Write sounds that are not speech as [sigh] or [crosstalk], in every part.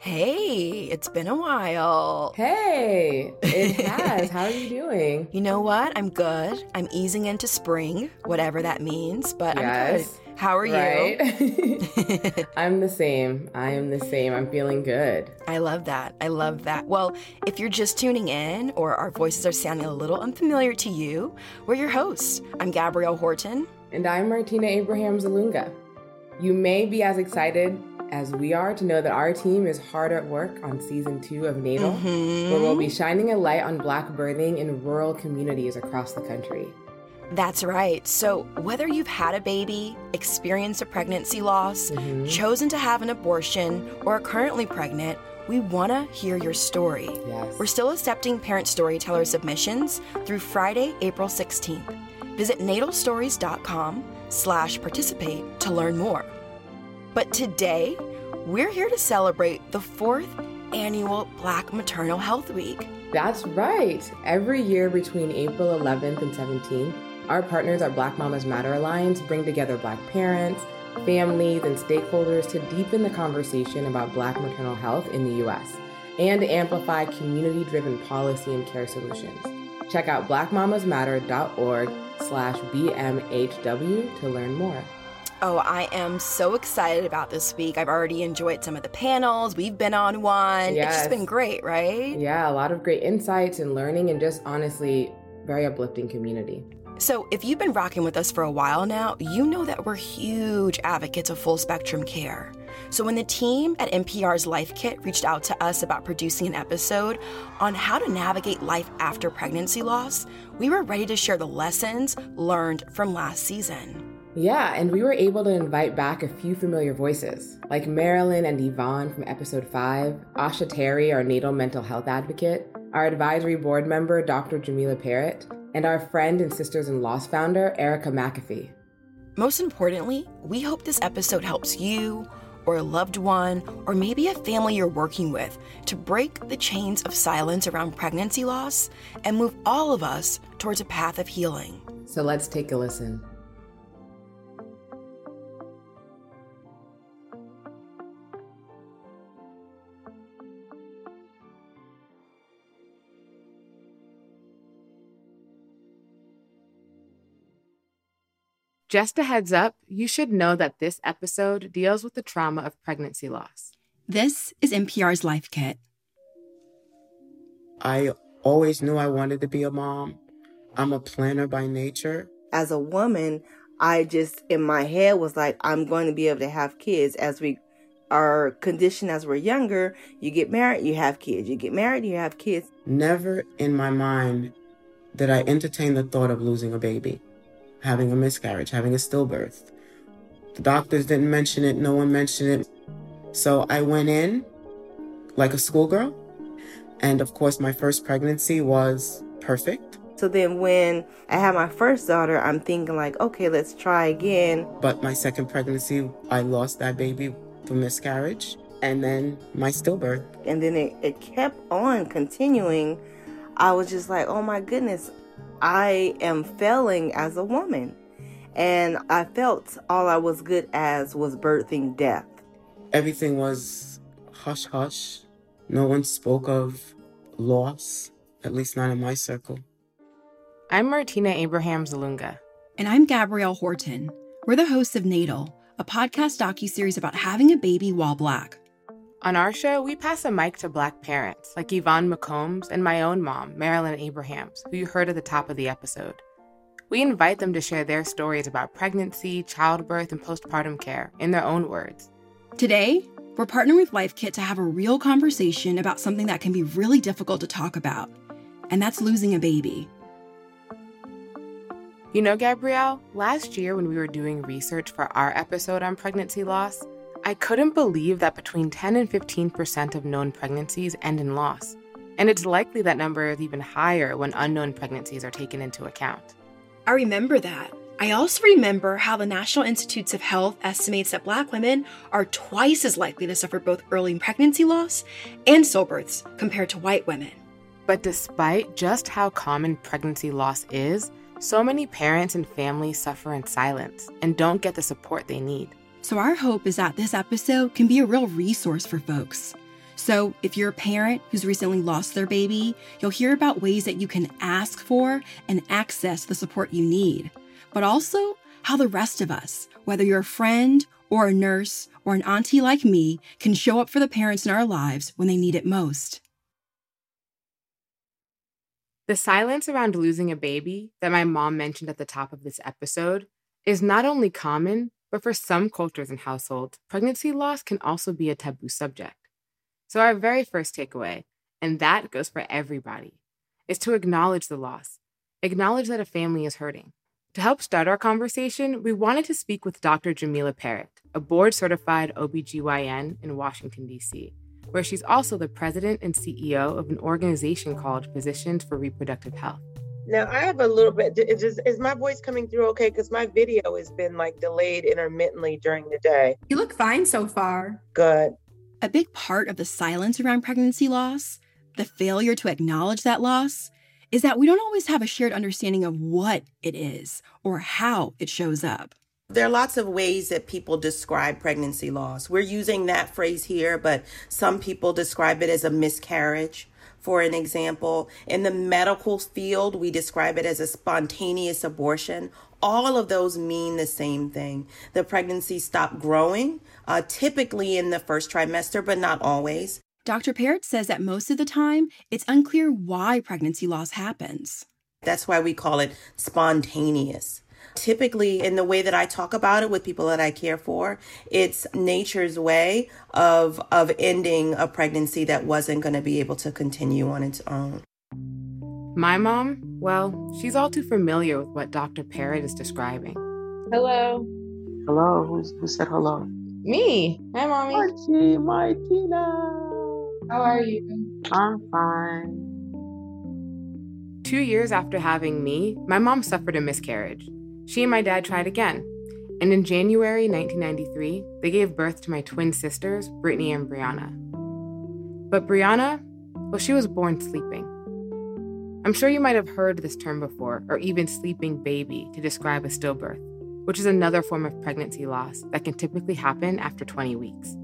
Hey, it's been a while. Hey, it [laughs] has. How are you doing? You know what? I'm good. I'm easing into spring, whatever that means, but yes, I'm good. How are right? you? [laughs] [laughs] I'm the same. I am the same. I'm feeling good. I love that. I love that. Well, if you're just tuning in or our voices are sounding a little unfamiliar to you, we're your hosts. I'm Gabrielle Horton. And I'm Martina Abrahams Ilunga. You may be as excited as we are to know that our team is hard at work on season two of Natal, Mhm. where we'll be shining a light on Black birthing in rural communities across the country. That's right. So, whether you've had a baby, experienced a pregnancy loss, Mhm. chosen to have an abortion, or are currently pregnant, we want to hear your story. Yes. We're still accepting parent storyteller submissions through Friday, April 16th. Visit natalstories.com slash participate to learn more. But today, we're here to celebrate the fourth annual Black Maternal Health Week. That's right. Every year between April 11th and 17th, our partners at Black Mamas Matter Alliance bring together Black parents, families, and stakeholders to deepen the conversation about Black maternal health in the U.S. and amplify community driven policy and care solutions. Check out blackmamasmatter.org slash BMHW to learn more. Oh, I am so excited about this week. I've already enjoyed some of the panels. We've been on one. It's just been great, right? Yeah, a lot of great insights and learning, and just honestly, very uplifting community. So, if you've been rocking with us for a while now, you know that we're huge advocates of full spectrum care. So, when the team at NPR's Life Kit reached out to us about producing an episode on how to navigate life after pregnancy loss, we were ready to share the lessons learned from last season. Yeah, and we were able to invite back a few familiar voices, like Marilyn and Yvonne from episode 5, Asha Terry, our natal mental health advocate, our advisory board member, Dr. Jamila Perritt, and our friend and Sisters in Loss founder, Erica McAfee. Most importantly, we hope this episode helps you or a loved one or maybe a family you're working with to break the chains of silence around pregnancy loss and move all of us towards a path of healing. So let's take a listen. Just a heads up, you should know that this episode deals with the trauma of pregnancy loss. This is NPR's Life Kit. I always knew I wanted to be a mom. I'm a planner by nature. as a woman, I just in my head was like, I'm going to be able to have kids as we are conditioned as we're younger. You get married, you have kids. You get married, you have kids. Never in my mind did I entertain the thought of losing a baby, having a miscarriage, having a stillbirth. The doctors didn't mention it, no one mentioned it. So I went in like a schoolgirl. And of course, my first pregnancy was perfect. So then when I had my first daughter, I'm thinking like, okay, let's try again. But my second pregnancy, I lost that baby through miscarriage. And then my stillbirth. And then it, it kept on continuing. I was just like, oh my goodness, I am failing as a woman. And I felt all I was good as was birthing death. everything was hush hush. No one spoke of loss, at least not in my circle. I'm Martina Abrahams Ilunga. And I'm Gabrielle Horton. We're the hosts of Natal, a podcast docuseries about having a baby while black. On our show, we pass a mic to Black parents like Yvonne McCombs and my own mom, Marilyn Abrahams, who you heard at the top of the episode. We invite them to share their stories about pregnancy, childbirth, and postpartum care in their own words. Today, we're partnering with Life Kit to have a real conversation about something that can be really difficult to talk about, and that's losing a baby. You know, Gabrielle, last year when we were doing research for our episode on pregnancy loss, I couldn't believe that between 10 and 15% of known pregnancies end in loss. And it's likely that number is even higher when unknown pregnancies are taken into account. I remember that. I also remember how the National Institutes of Health estimates that black women are twice as likely to suffer both early pregnancy loss and stillbirths compared to white women. But despite just how common pregnancy loss is, so many parents and families suffer in silence and don't get the support they need. So, our hope is that this episode can be a real resource for folks. So, if you're a parent who's recently lost their baby, you'll hear about ways that you can ask for and access the support you need, but also how the rest of us, whether you're a friend or a nurse or an auntie like me, can show up for the parents in our lives when they need it most. The silence around losing a baby that my mom mentioned at the top of this episode is not only common, but for some cultures and households, pregnancy loss can also be a taboo subject. So, our very first takeaway, and that goes for everybody, is to acknowledge the loss, acknowledge that a family is hurting. To help start our conversation, we wanted to speak with Dr. Jamila Perritt, a board certified OBGYN in Washington, D.C., where she's also the president and CEO of an organization called Physicians for Reproductive Health. Now I have a little bit. Is, is my voice coming through okay? Because my video has been like delayed intermittently during the day. You look fine so far. Good. A big part of the silence around pregnancy loss, the failure to acknowledge that loss, is that we don't always have a shared understanding of what it is or how it shows up. There are lots of ways that people describe pregnancy loss. We're using that phrase here, but some people describe it as a miscarriage. For an example, in the medical field, we describe it as a spontaneous abortion. All of those mean the same thing. The pregnancy stopped growing, uh, typically in the first trimester, but not always. Dr. Perritt says that most of the time, it's unclear why pregnancy loss happens. That's why we call it spontaneous. Typically, in the way that I talk about it with people that I care for, it's nature's way of of ending a pregnancy that wasn't going to be able to continue on its own. My mom, well, she's all too familiar with what Dr. Perritt is describing. Hello. Hello. Who's, who said hello? Me. Hi, mommy. Archie, Martina. How are you? I'm fine. Two years after having me, my mom suffered a miscarriage. She and my dad tried again. And in January 1993, they gave birth to my twin sisters, Brittany and Brianna. But Brianna, well, she was born sleeping. I'm sure you might have heard this term before, or even sleeping baby, to describe a stillbirth which is another form of pregnancy loss that can typically happen after 20 weeks.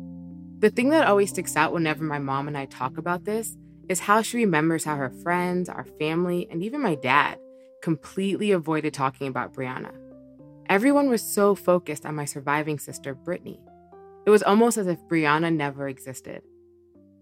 The thing that always sticks out whenever my mom and I talk about this is how she remembers how her friends, our family, and even my dad completely avoided talking about Brianna. Everyone was so focused on my surviving sister, Brittany. It was almost as if Brianna never existed.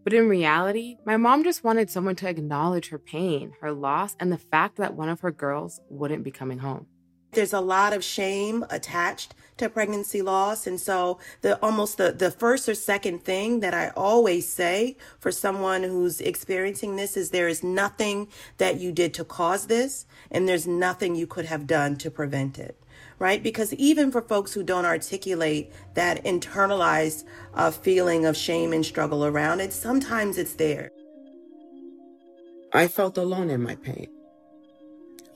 But in reality, my mom just wanted someone to acknowledge her pain, her loss, and the fact that one of her girls wouldn't be coming home. There's a lot of shame attached to pregnancy loss. And so the almost the, the first or second thing that I always say for someone who's experiencing this is there is nothing that you did to cause this and there's nothing you could have done to prevent it. Right? Because even for folks who don't articulate that internalized uh, feeling of shame and struggle around it, sometimes it's there. I felt alone in my pain.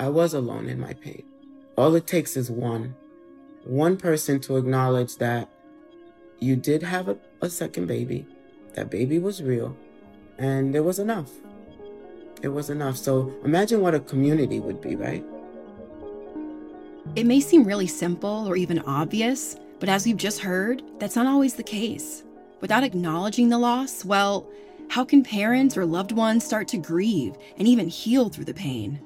I was alone in my pain. All it takes is one. One person to acknowledge that you did have a, a second baby, that baby was real, and it was enough. It was enough. So imagine what a community would be, right? It may seem really simple or even obvious, but as we've just heard, that's not always the case. Without acknowledging the loss, well, how can parents or loved ones start to grieve and even heal through the pain?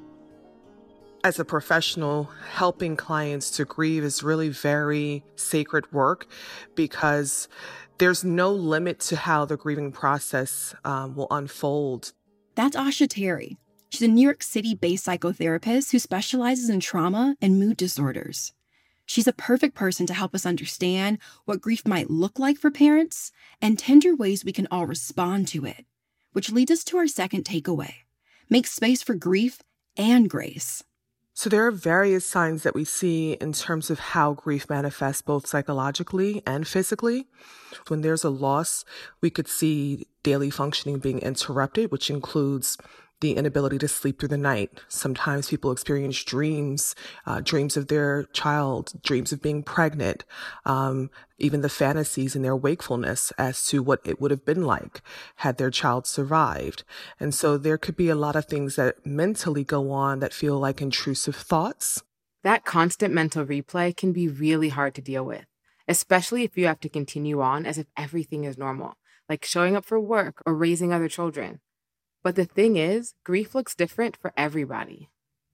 As a professional, helping clients to grieve is really very sacred work because there's no limit to how the grieving process um, will unfold. That's Asha Terry. She's a New York City based psychotherapist who specializes in trauma and mood disorders. She's a perfect person to help us understand what grief might look like for parents and tender ways we can all respond to it, which leads us to our second takeaway make space for grief and grace. So there are various signs that we see in terms of how grief manifests both psychologically and physically. When there's a loss, we could see daily functioning being interrupted, which includes the inability to sleep through the night. Sometimes people experience dreams, uh, dreams of their child, dreams of being pregnant, um, even the fantasies in their wakefulness as to what it would have been like had their child survived. And so there could be a lot of things that mentally go on that feel like intrusive thoughts. That constant mental replay can be really hard to deal with, especially if you have to continue on as if everything is normal like showing up for work or raising other children. But the thing is, grief looks different for everybody.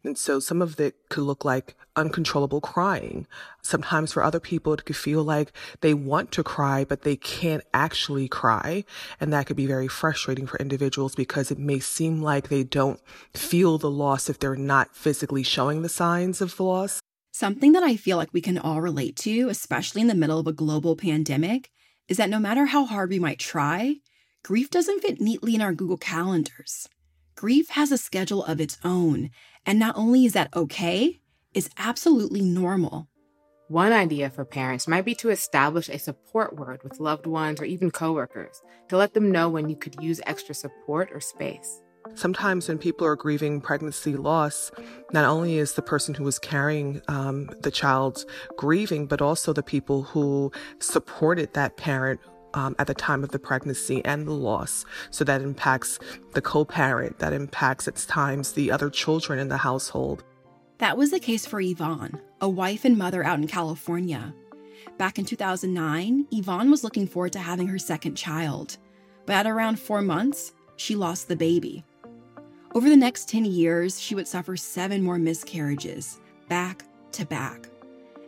And so some of it could look like uncontrollable crying. Sometimes for other people, it could feel like they want to cry, but they can't actually cry. And that could be very frustrating for individuals because it may seem like they don't feel the loss if they're not physically showing the signs of the loss. Something that I feel like we can all relate to, especially in the middle of a global pandemic, is that no matter how hard we might try, grief doesn't fit neatly in our Google calendars. Grief has a schedule of its own, and not only is that okay, it's absolutely normal. One idea for parents might be to establish a support word with loved ones or even coworkers to let them know when you could use extra support or space. Sometimes when people are grieving pregnancy loss, not only is the person who is carrying um, the child grieving, but also the people who supported that parent um, at the time of the pregnancy and the loss. So that impacts the co parent, that impacts at times the other children in the household. That was the case for Yvonne, a wife and mother out in California. Back in 2009, Yvonne was looking forward to having her second child, but at around four months, she lost the baby. Over the next 10 years, she would suffer seven more miscarriages, back to back.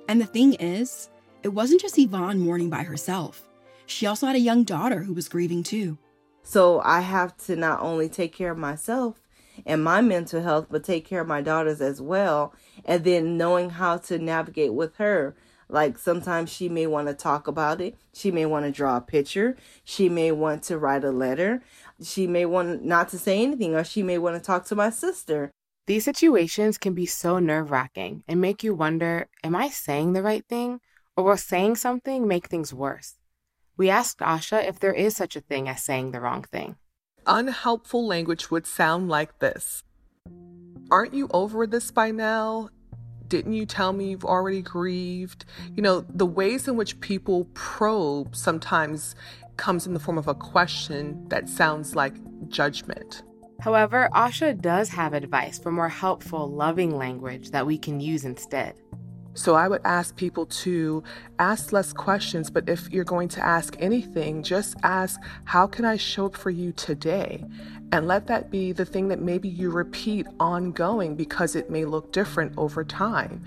And the thing is, it wasn't just Yvonne mourning by herself. She also had a young daughter who was grieving too. So I have to not only take care of myself and my mental health, but take care of my daughters as well. And then knowing how to navigate with her. Like sometimes she may want to talk about it. She may want to draw a picture. She may want to write a letter. She may want not to say anything, or she may want to talk to my sister. These situations can be so nerve wracking and make you wonder Am I saying the right thing? Or will saying something make things worse? We asked Asha if there is such a thing as saying the wrong thing. Unhelpful language would sound like this Aren't you over this by now? Didn't you tell me you've already grieved? You know, the ways in which people probe sometimes comes in the form of a question that sounds like judgment. However, Asha does have advice for more helpful, loving language that we can use instead. So I would ask people to ask less questions, but if you're going to ask anything, just ask, How can I show up for you today? And let that be the thing that maybe you repeat ongoing because it may look different over time.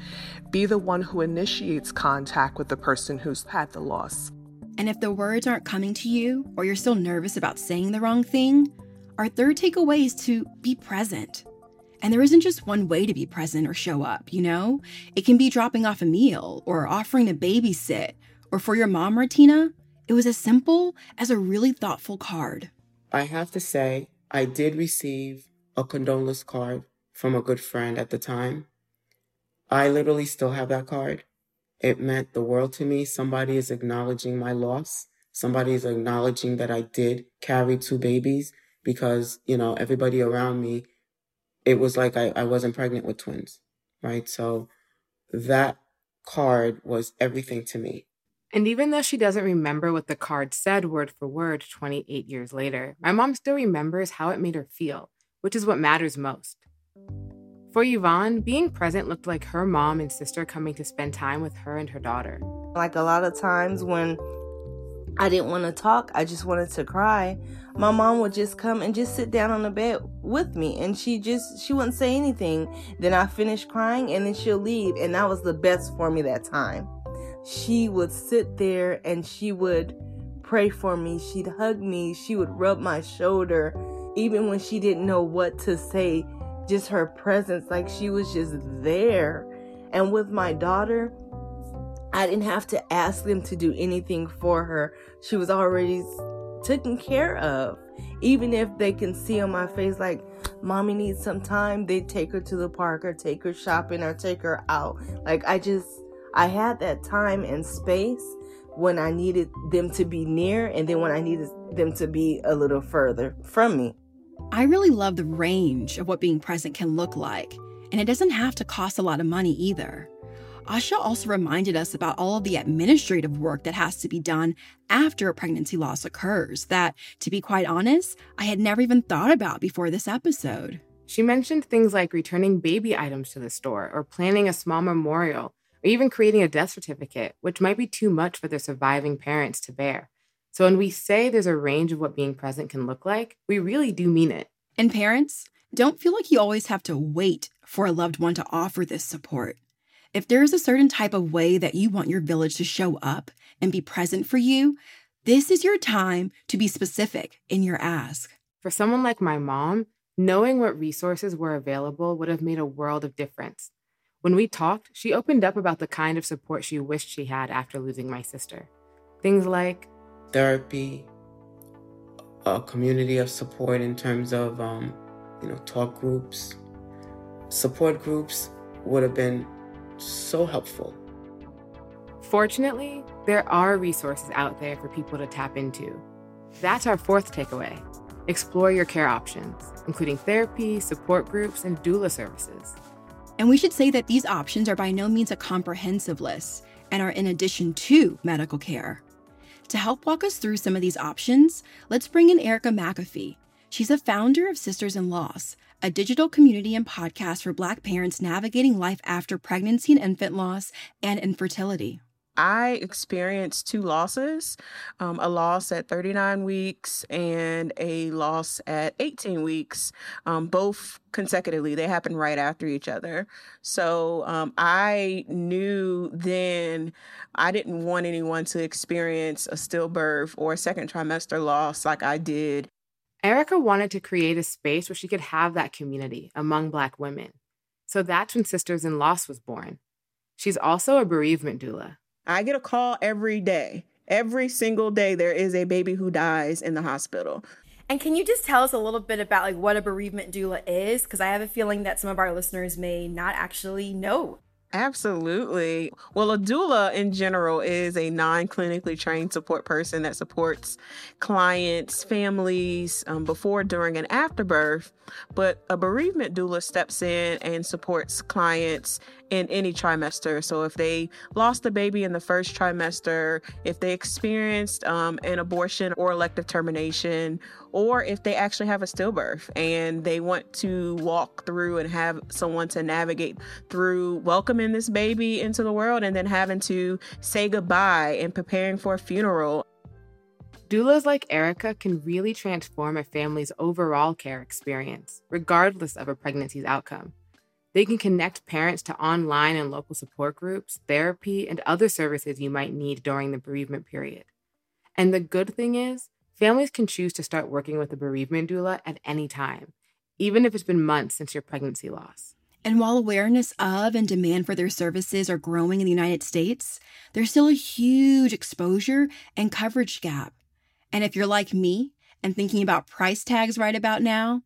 Be the one who initiates contact with the person who's had the loss. And if the words aren't coming to you, or you're still nervous about saying the wrong thing, our third takeaway is to be present. And there isn't just one way to be present or show up, you know? It can be dropping off a meal or offering to babysit. Or for your mom, Martina, it was as simple as a really thoughtful card. I have to say, I did receive a condolence card from a good friend at the time. I literally still have that card. It meant the world to me. Somebody is acknowledging my loss. Somebody is acknowledging that I did carry two babies because, you know, everybody around me it was like I, I wasn't pregnant with twins, right? So that card was everything to me. And even though she doesn't remember what the card said word for word 28 years later, my mom still remembers how it made her feel, which is what matters most. For Yvonne, being present looked like her mom and sister coming to spend time with her and her daughter. Like a lot of times when I didn't want to talk, I just wanted to cry. My mom would just come and just sit down on the bed with me and she just she wouldn't say anything. Then i finished crying and then she'll leave and that was the best for me that time. She would sit there and she would pray for me she'd hug me she would rub my shoulder even when she didn't know what to say just her presence like she was just there. And with my daughter I didn't have to ask them to do anything for her. She was already taken care of. Even if they can see on my face, like, mommy needs some time, they take her to the park or take her shopping or take her out. Like, I just, I had that time and space when I needed them to be near and then when I needed them to be a little further from me. I really love the range of what being present can look like, and it doesn't have to cost a lot of money either. Asha also reminded us about all of the administrative work that has to be done after a pregnancy loss occurs, that, to be quite honest, I had never even thought about before this episode. She mentioned things like returning baby items to the store, or planning a small memorial, or even creating a death certificate, which might be too much for the surviving parents to bear. So when we say there's a range of what being present can look like, we really do mean it. And parents, don't feel like you always have to wait for a loved one to offer this support. If there is a certain type of way that you want your village to show up and be present for you, this is your time to be specific in your ask. For someone like my mom, knowing what resources were available would have made a world of difference. When we talked, she opened up about the kind of support she wished she had after losing my sister. Things like therapy, a community of support in terms of, um, you know, talk groups, support groups would have been so helpful. Fortunately, there are resources out there for people to tap into. That's our fourth takeaway. Explore your care options, including therapy, support groups, and doula services. And we should say that these options are by no means a comprehensive list and are in addition to medical care. To help walk us through some of these options, let's bring in Erica McAfee. She's a founder of Sisters in Loss, a digital community and podcast for Black parents navigating life after pregnancy and infant loss and infertility. I experienced two losses um, a loss at 39 weeks and a loss at 18 weeks, um, both consecutively. They happened right after each other. So um, I knew then I didn't want anyone to experience a stillbirth or a second trimester loss like I did Erica wanted to create a space where she could have that community among Black women. So that's when Sisters in Loss was born. She's also a bereavement doula. I get a call every day. Every single day, there is a baby who dies in the hospital. And can you just tell us a little bit about like what a bereavement doula is? Because I have a feeling that some of our listeners may not actually know. Absolutely. Well, a doula in general is a non clinically trained support person that supports clients, families um, before, during, and after birth. But a bereavement doula steps in and supports clients in any trimester. So if they lost a baby in the first trimester, if they experienced um, an abortion or elective termination, or if they actually have a stillbirth and they want to walk through and have someone to navigate through welcoming this baby into the world and then having to say goodbye and preparing for a funeral. Doulas like Erica can really transform a family's overall care experience, regardless of a pregnancy's outcome. They can connect parents to online and local support groups, therapy, and other services you might need during the bereavement period. And the good thing is, families can choose to start working with a bereavement doula at any time, even if it's been months since your pregnancy loss. And while awareness of and demand for their services are growing in the United States, there's still a huge exposure and coverage gap. And if you're like me and thinking about price tags right about now,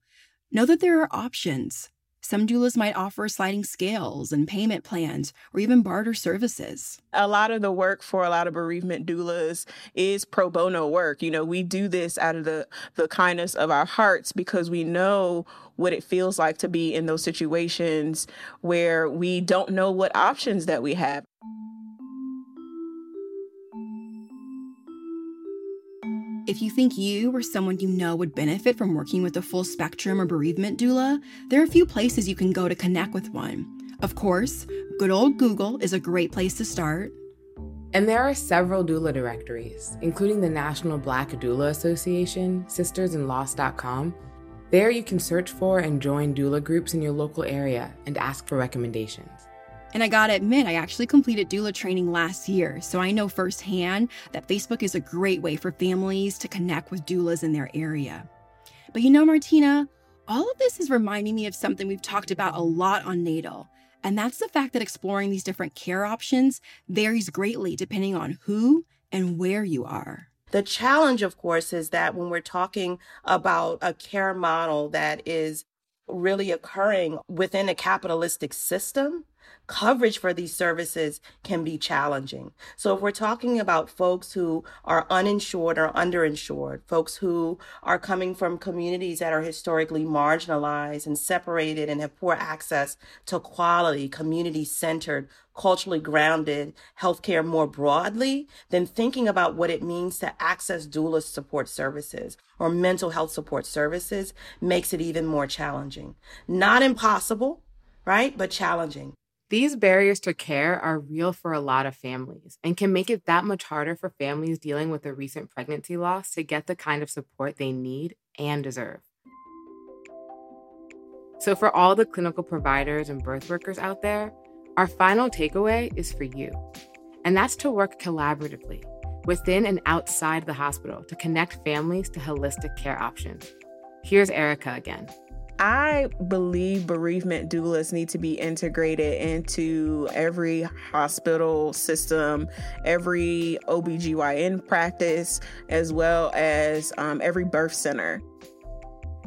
know that there are options. Some doulas might offer sliding scales and payment plans or even barter services. A lot of the work for a lot of bereavement doulas is pro bono work. You know, we do this out of the, the kindness of our hearts because we know what it feels like to be in those situations where we don't know what options that we have. If you think you or someone you know would benefit from working with a full spectrum or bereavement doula, there are a few places you can go to connect with one. Of course, good old Google is a great place to start. And there are several doula directories, including the National Black Doula Association, sistersinloss.com. There you can search for and join doula groups in your local area and ask for recommendations. And I gotta admit, I actually completed doula training last year, so I know firsthand that Facebook is a great way for families to connect with doulas in their area. But you know, Martina, all of this is reminding me of something we've talked about a lot on Natal, and that's the fact that exploring these different care options varies greatly depending on who and where you are. The challenge, of course, is that when we're talking about a care model that is really occurring within a capitalistic system, coverage for these services can be challenging. So if we're talking about folks who are uninsured or underinsured, folks who are coming from communities that are historically marginalized and separated and have poor access to quality, community centered, culturally grounded healthcare more broadly, then thinking about what it means to access doula support services or mental health support services makes it even more challenging. Not impossible, right? But challenging. These barriers to care are real for a lot of families and can make it that much harder for families dealing with a recent pregnancy loss to get the kind of support they need and deserve. So, for all the clinical providers and birth workers out there, our final takeaway is for you. And that's to work collaboratively within and outside the hospital to connect families to holistic care options. Here's Erica again. I believe bereavement doulas need to be integrated into every hospital system, every OBGYN practice, as well as um, every birth center.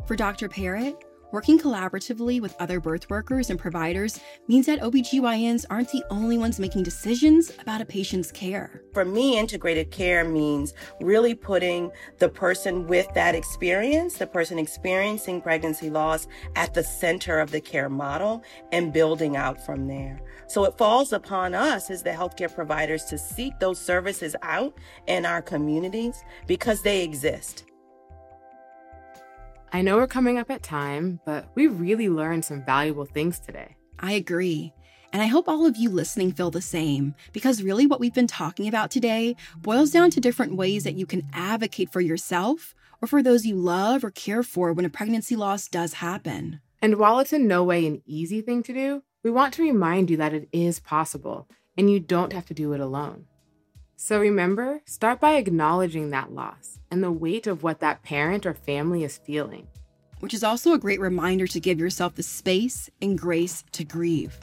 For Dr. Perritt, Working collaboratively with other birth workers and providers means that OBGYNs aren't the only ones making decisions about a patient's care. For me, integrated care means really putting the person with that experience, the person experiencing pregnancy loss, at the center of the care model and building out from there. So it falls upon us as the healthcare providers to seek those services out in our communities because they exist. I know we're coming up at time, but we really learned some valuable things today. I agree. And I hope all of you listening feel the same, because really what we've been talking about today boils down to different ways that you can advocate for yourself or for those you love or care for when a pregnancy loss does happen. And while it's in no way an easy thing to do, we want to remind you that it is possible and you don't have to do it alone. So remember, start by acknowledging that loss and the weight of what that parent or family is feeling. Which is also a great reminder to give yourself the space and grace to grieve.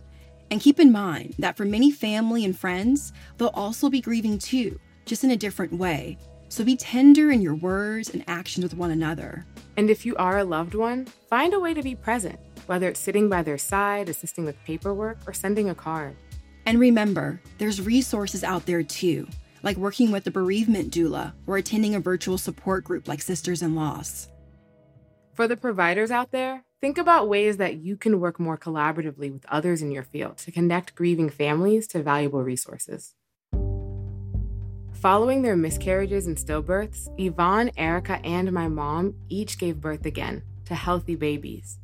And keep in mind that for many family and friends, they'll also be grieving too, just in a different way. So be tender in your words and actions with one another. And if you are a loved one, find a way to be present, whether it's sitting by their side, assisting with paperwork, or sending a card. And remember, there's resources out there too like working with a bereavement doula or attending a virtual support group like Sisters in Loss. For the providers out there, think about ways that you can work more collaboratively with others in your field to connect grieving families to valuable resources. Following their miscarriages and stillbirths, Yvonne, Erica, and my mom each gave birth again to healthy babies.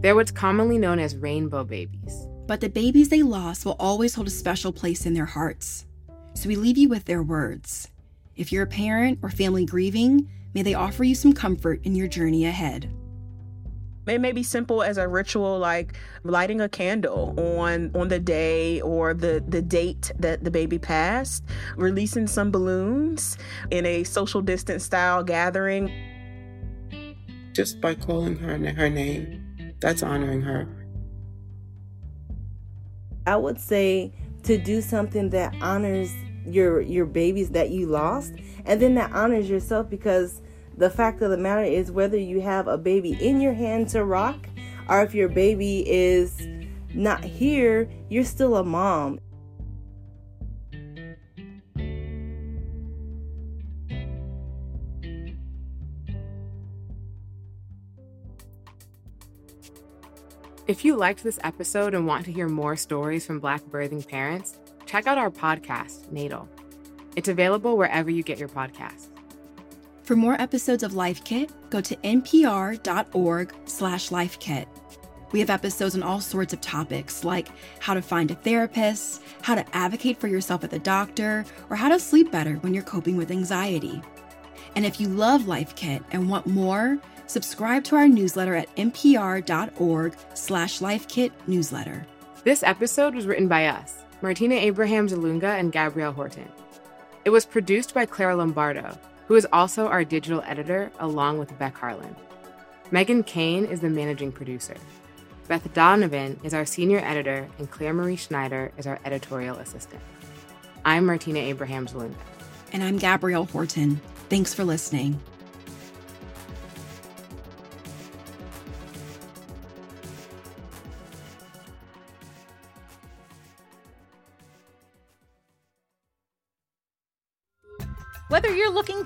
They're what's commonly known as rainbow babies. But the babies they lost will always hold a special place in their hearts. So we leave you with their words. If you're a parent or family grieving, may they offer you some comfort in your journey ahead. It may be simple as a ritual like lighting a candle on on the day or the the date that the baby passed, releasing some balloons in a social distance style gathering. Just by calling her her name, that's honoring her. I would say to do something that honors your your babies that you lost and then that honors yourself because the fact of the matter is whether you have a baby in your hand to rock or if your baby is not here you're still a mom If you liked this episode and want to hear more stories from Black birthing parents, check out our podcast, Natal. It's available wherever you get your podcasts. For more episodes of Life Kit, go to npr.org slash lifekit. We have episodes on all sorts of topics like how to find a therapist, how to advocate for yourself at the doctor, or how to sleep better when you're coping with anxiety. And if you love Life Kit and want more, subscribe to our newsletter at npr.org slash lifekit newsletter. This episode was written by us, Martina Abrahams Ilunga and Gabrielle Horton. It was produced by Clara Lombardo, who is also our digital editor, along with Beck Harlan. Meghan Keane is the managing producer. Beth Donovan is our senior editor, and Claire Marie Schneider is our editorial assistant. I'm Martina Abrahams Ilunga. And I'm Gabrielle Horton. Thanks for listening.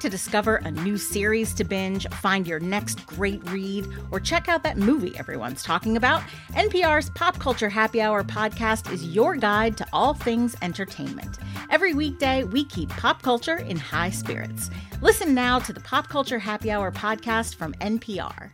To discover a new series to binge, find your next great read, or check out that movie everyone's talking about, NPR's Pop Culture Happy Hour podcast is your guide to all things entertainment. Every weekday, we keep pop culture in high spirits. Listen now to the Pop Culture Happy Hour podcast from NPR.